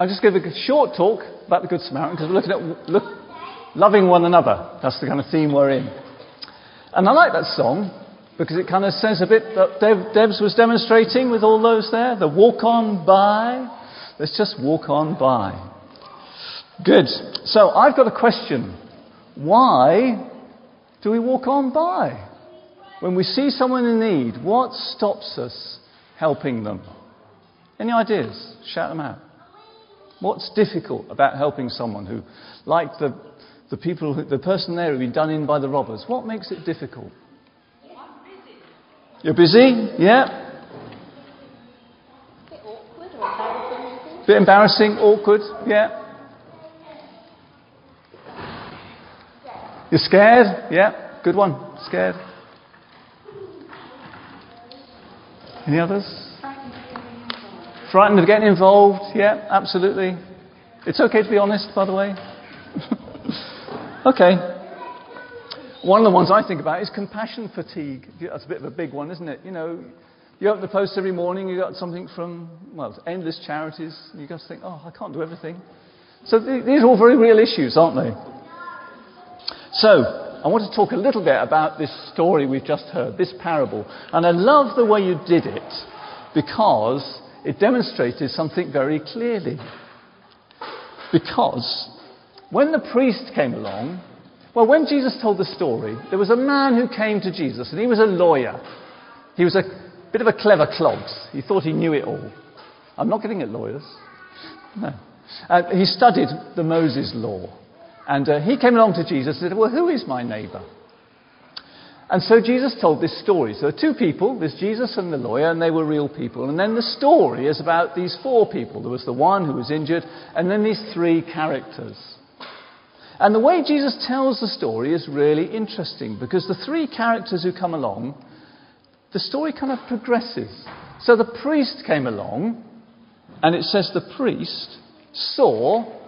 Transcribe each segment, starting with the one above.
I'll just give a short talk about the Good Samaritan because we're looking at look, loving one another. That's the kind of theme we're in. And I like that song because it kind of says a bit that Dev, Debs was demonstrating with all those there. The walk on by. Let's just walk on by. Good. So I've got a question. Why do we walk on by? When we see someone in need, what stops us helping them? Any ideas? Shout them out. What's difficult about helping someone who, like the, the people, who, the person there who'd been done in by the robbers, what makes it difficult? You're busy? Yeah. Bit awkward or embarrassing. Bit embarrassing, awkward? Yeah. You're scared? Yeah. Good one. Scared. Any others? Frightened of getting involved? Yeah, absolutely. It's okay to be honest, by the way. okay. One of the ones I think about is compassion fatigue. That's a bit of a big one, isn't it? You know, you open the post every morning, you got something from, well, endless charities, and you just think, oh, I can't do everything. So th- these are all very real issues, aren't they? So, I want to talk a little bit about this story we've just heard, this parable. And I love the way you did it because it demonstrated something very clearly. Because when the priest came along, well, when Jesus told the story, there was a man who came to Jesus, and he was a lawyer. He was a bit of a clever clogs. He thought he knew it all. I'm not getting at lawyers. No. Uh, he studied the Moses law. And uh, he came along to Jesus and said, Well, who is my neighbor? And so Jesus told this story. So there are two people there's Jesus and the lawyer, and they were real people. And then the story is about these four people. There was the one who was injured, and then these three characters. And the way Jesus tells the story is really interesting because the three characters who come along, the story kind of progresses. So the priest came along, and it says the priest saw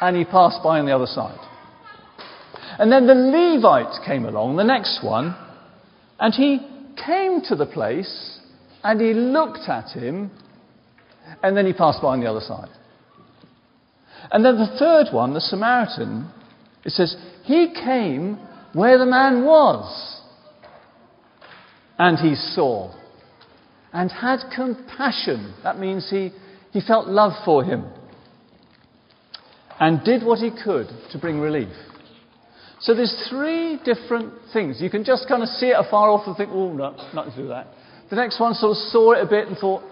and he passed by on the other side. And then the Levite came along, the next one, and he came to the place and he looked at him and then he passed by on the other side. And then the third one, the Samaritan, it says, he came where the man was and he saw and had compassion. That means he, he felt love for him and did what he could to bring relief. So there's three different things. You can just kind of see it afar off and think, oh, no, nothing to do with that. The next one sort of saw it a bit and thought,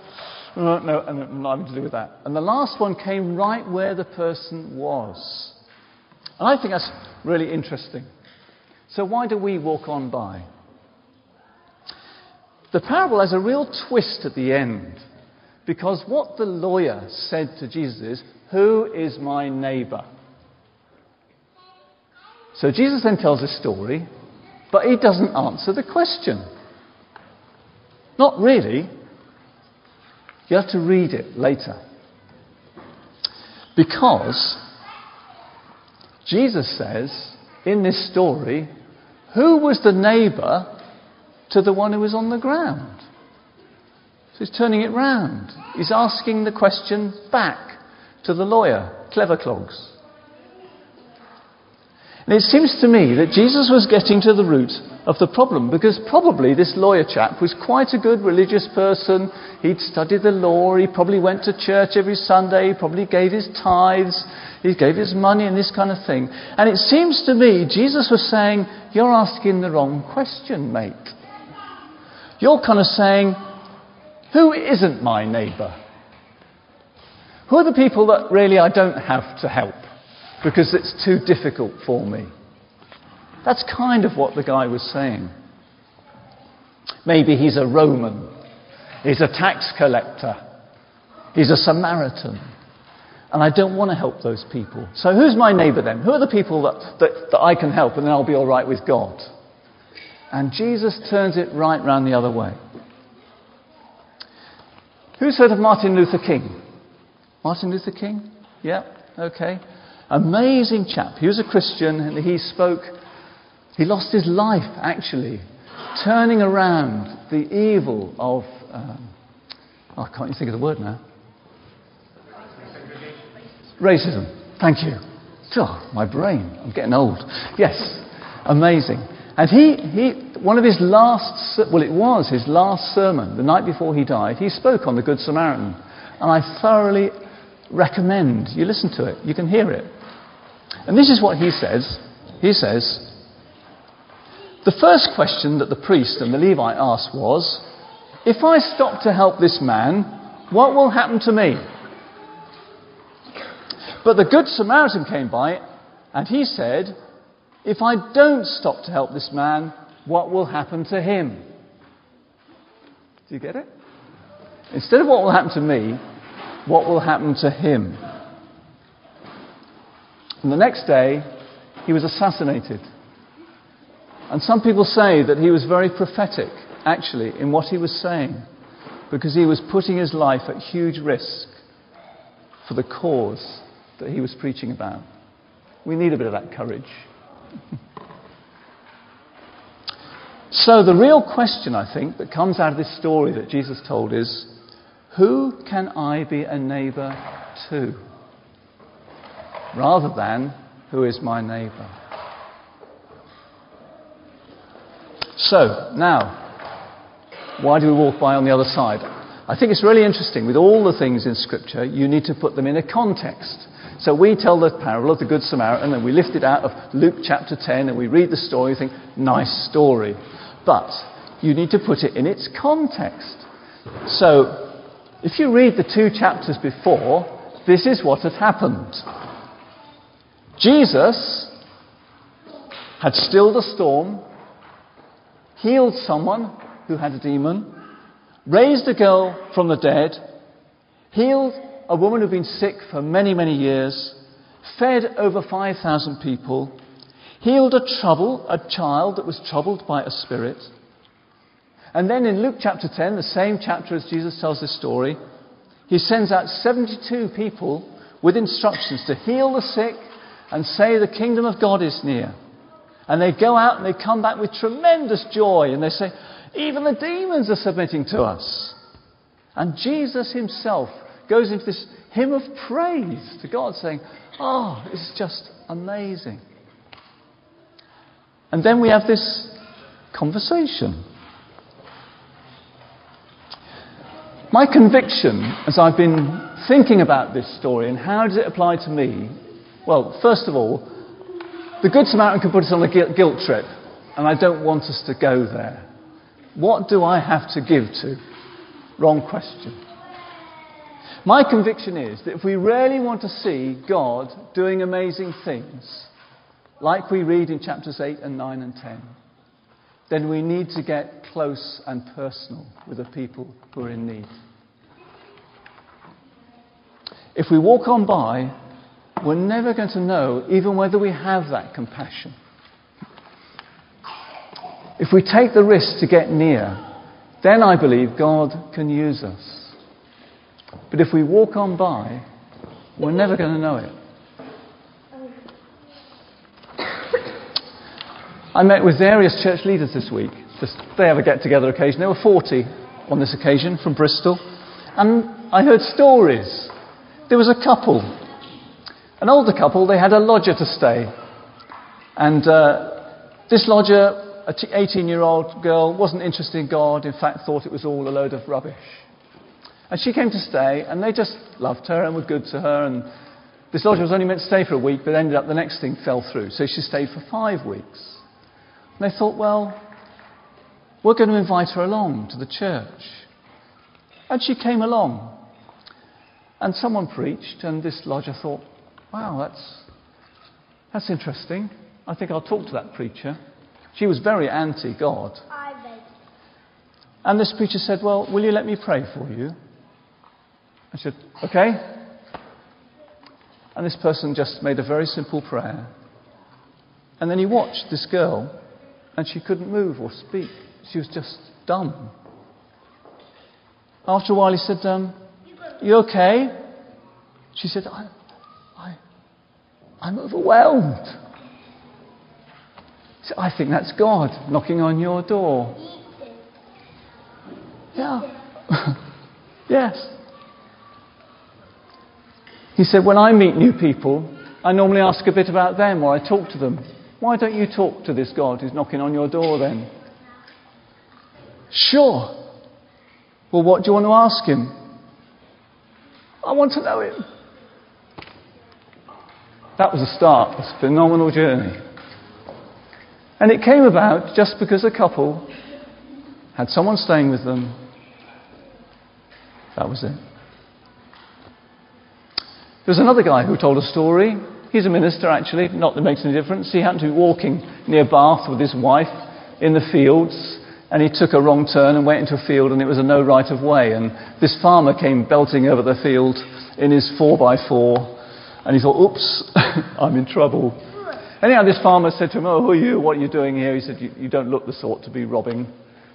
oh, no, no, nothing to do with that. And the last one came right where the person was. And I think that's really interesting. So why do we walk on by? The parable has a real twist at the end. Because what the lawyer said to Jesus is, Who is my neighbor? So Jesus then tells a story, but he doesn't answer the question. Not really. You have to read it later. Because Jesus says in this story, who was the neighbor to the one who was on the ground? So he's turning it round. He's asking the question back to the lawyer, clever clogs. And it seems to me that Jesus was getting to the root of the problem because probably this lawyer chap was quite a good religious person. He'd studied the law, he probably went to church every Sunday, he probably gave his tithes, he gave his money and this kind of thing. And it seems to me Jesus was saying, You're asking the wrong question, mate. You're kind of saying, Who isn't my neighbour? Who are the people that really I don't have to help? Because it's too difficult for me. That's kind of what the guy was saying. Maybe he's a Roman, he's a tax collector, he's a Samaritan. And I don't want to help those people. So who's my neighbour then? Who are the people that, that, that I can help and then I'll be all right with God? And Jesus turns it right round the other way. Who's heard of Martin Luther King? Martin Luther King? Yeah, okay. Amazing chap. He was a Christian and he spoke, he lost his life actually, turning around the evil of, um, oh, I can't even think of the word now. Racism. Thank you. Oh, my brain. I'm getting old. Yes. Amazing. And he, he, one of his last, well, it was his last sermon, the night before he died, he spoke on the Good Samaritan. And I thoroughly recommend you listen to it. You can hear it. And this is what he says. He says, The first question that the priest and the Levite asked was, If I stop to help this man, what will happen to me? But the Good Samaritan came by and he said, If I don't stop to help this man, what will happen to him? Do you get it? Instead of what will happen to me, what will happen to him? And the next day, he was assassinated. And some people say that he was very prophetic, actually, in what he was saying, because he was putting his life at huge risk for the cause that he was preaching about. We need a bit of that courage. so, the real question, I think, that comes out of this story that Jesus told is who can I be a neighbour to? Rather than who is my neighbour. So, now, why do we walk by on the other side? I think it's really interesting. With all the things in Scripture, you need to put them in a context. So we tell the parable of the Good Samaritan and we lift it out of Luke chapter 10 and we read the story and think, nice story. But you need to put it in its context. So if you read the two chapters before, this is what had happened. Jesus had stilled a storm, healed someone who had a demon, raised a girl from the dead, healed a woman who'd been sick for many, many years, fed over 5,000 people, healed a trouble, a child that was troubled by a spirit. And then in Luke chapter 10, the same chapter as Jesus tells this story, he sends out 72 people with instructions to heal the sick and say the kingdom of God is near. And they go out and they come back with tremendous joy and they say, even the demons are submitting to us. And Jesus himself goes into this hymn of praise to God, saying, Oh, it's just amazing. And then we have this conversation. My conviction, as I've been thinking about this story and how does it apply to me, well, first of all, the Good Samaritan can put us on a guilt trip, and I don't want us to go there. What do I have to give to? Wrong question. My conviction is that if we really want to see God doing amazing things, like we read in chapters 8 and 9 and 10, then we need to get close and personal with the people who are in need. If we walk on by, we're never going to know even whether we have that compassion. If we take the risk to get near, then I believe God can use us. But if we walk on by, we're never going to know it. I met with various church leaders this week. Just, they have a get together occasion. There were 40 on this occasion from Bristol. And I heard stories. There was a couple, an older couple, they had a lodger to stay. And uh, this lodger, an 18 year old girl, wasn't interested in God, in fact, thought it was all a load of rubbish. And she came to stay, and they just loved her and were good to her. And this lodger was only meant to stay for a week, but ended up the next thing fell through. So she stayed for five weeks. And they thought, well, we're going to invite her along to the church. And she came along. And someone preached, and this lodger thought, wow, that's, that's interesting. I think I'll talk to that preacher. She was very anti God. And this preacher said, Well, will you let me pray for you? I said, Okay. And this person just made a very simple prayer. And then he watched this girl, and she couldn't move or speak. She was just dumb. After a while, he said, um, You okay? She said, I, I, I'm overwhelmed. He said, I think that's God knocking on your door. Yeah. yes. He said, When I meet new people, I normally ask a bit about them or I talk to them. Why don't you talk to this God who's knocking on your door then? Sure. Well, what do you want to ask him? I want to know him. That was the start. A phenomenal journey. And it came about just because a couple had someone staying with them. That was it. There's another guy who told a story. He's a minister, actually, not that makes any difference. He happened to be walking near Bath with his wife in the fields, and he took a wrong turn and went into a field, and it was a no right of way. And this farmer came belting over the field in his 4x4, and he thought, oops, I'm in trouble. Anyhow, this farmer said to him, Oh, who are you? What are you doing here? He said, You, you don't look the sort to be robbing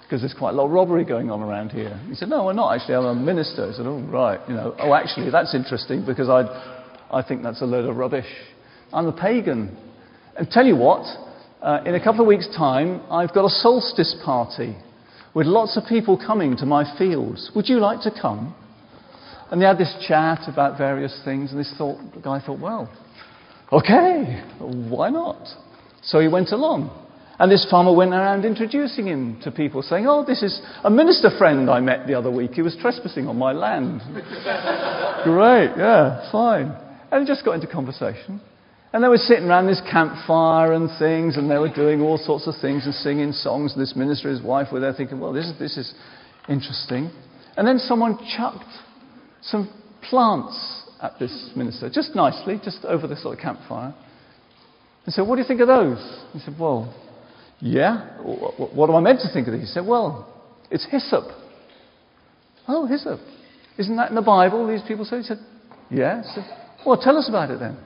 because there's quite a lot of robbery going on around here. He said, No, I'm not actually. I'm a minister. He said, Oh, right. You know, oh, actually, that's interesting because i I think that's a load of rubbish. I'm a pagan. And tell you what, uh, in a couple of weeks' time, I've got a solstice party with lots of people coming to my fields. Would you like to come? And they had this chat about various things, and this thought, the guy thought, well, okay, why not? So he went along. And this farmer went around introducing him to people, saying, Oh, this is a minister friend I met the other week. He was trespassing on my land. Great, yeah, fine. And just got into conversation. And they were sitting around this campfire and things, and they were doing all sorts of things and singing songs. And this minister his wife were there thinking, Well, this is, this is interesting. And then someone chucked some plants at this minister, just nicely, just over this sort of campfire. And said, What do you think of those? He said, Well, yeah. What am I meant to think of these? He said, Well, it's hyssop. Oh, hyssop. Isn't that in the Bible? These people say. He said, Yeah. He said, Well, tell us about it then.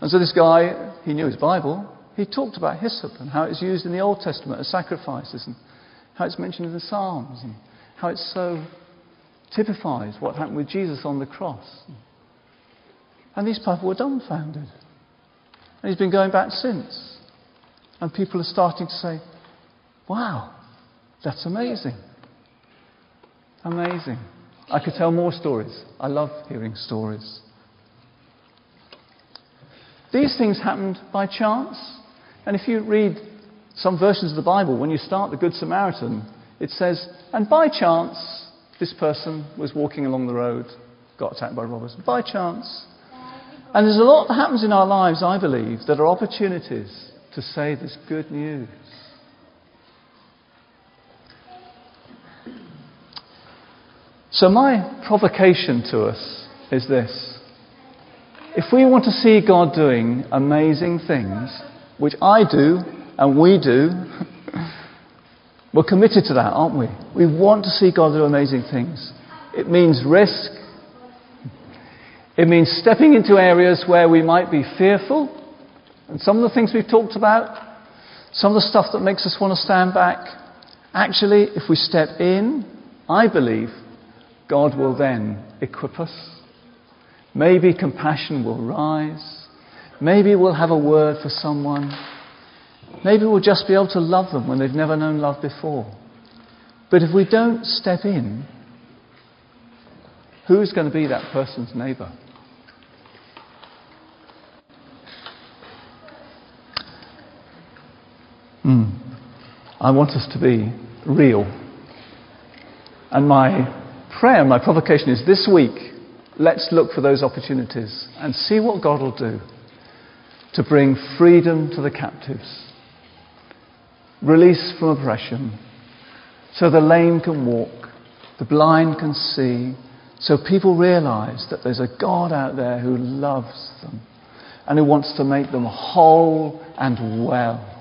And so this guy, he knew his Bible. He talked about hyssop and how it's used in the Old Testament as sacrifices and how it's mentioned in the Psalms and how it so typifies what happened with Jesus on the cross. And these people were dumbfounded. And he's been going back since. And people are starting to say, wow, that's amazing. Amazing. I could tell more stories. I love hearing stories. These things happened by chance. And if you read some versions of the Bible, when you start the Good Samaritan, it says, and by chance, this person was walking along the road, got attacked by robbers by chance. And there's a lot that happens in our lives, I believe, that are opportunities to say this good news. So, my provocation to us is this. If we want to see God doing amazing things, which I do and we do, We're committed to that, aren't we? We want to see God do amazing things. It means risk. It means stepping into areas where we might be fearful. And some of the things we've talked about, some of the stuff that makes us want to stand back. Actually, if we step in, I believe God will then equip us. Maybe compassion will rise. Maybe we'll have a word for someone. Maybe we'll just be able to love them when they've never known love before. But if we don't step in, who's going to be that person's neighbour? Mm. I want us to be real. And my prayer, my provocation is this week, let's look for those opportunities and see what God will do to bring freedom to the captives release from oppression, so the lame can walk, the blind can see, so people realize that there's a God out there who loves them and who wants to make them whole and well.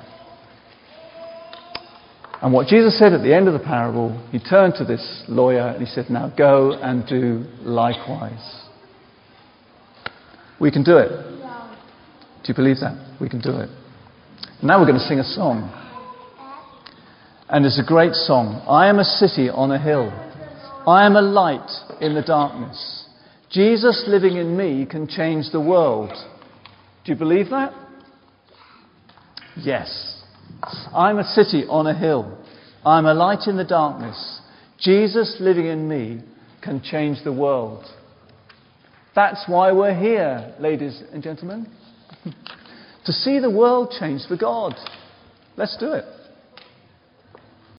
And what Jesus said at the end of the parable, he turned to this lawyer and he said, Now go and do likewise. We can do it. Do you believe that? We can do it. Now we're going to sing a song. And it's a great song. I am a city on a hill. I am a light in the darkness. Jesus living in me can change the world. Do you believe that? Yes. I'm a city on a hill. I'm a light in the darkness. Jesus living in me can change the world. That's why we're here, ladies and gentlemen. to see the world change for God. Let's do it.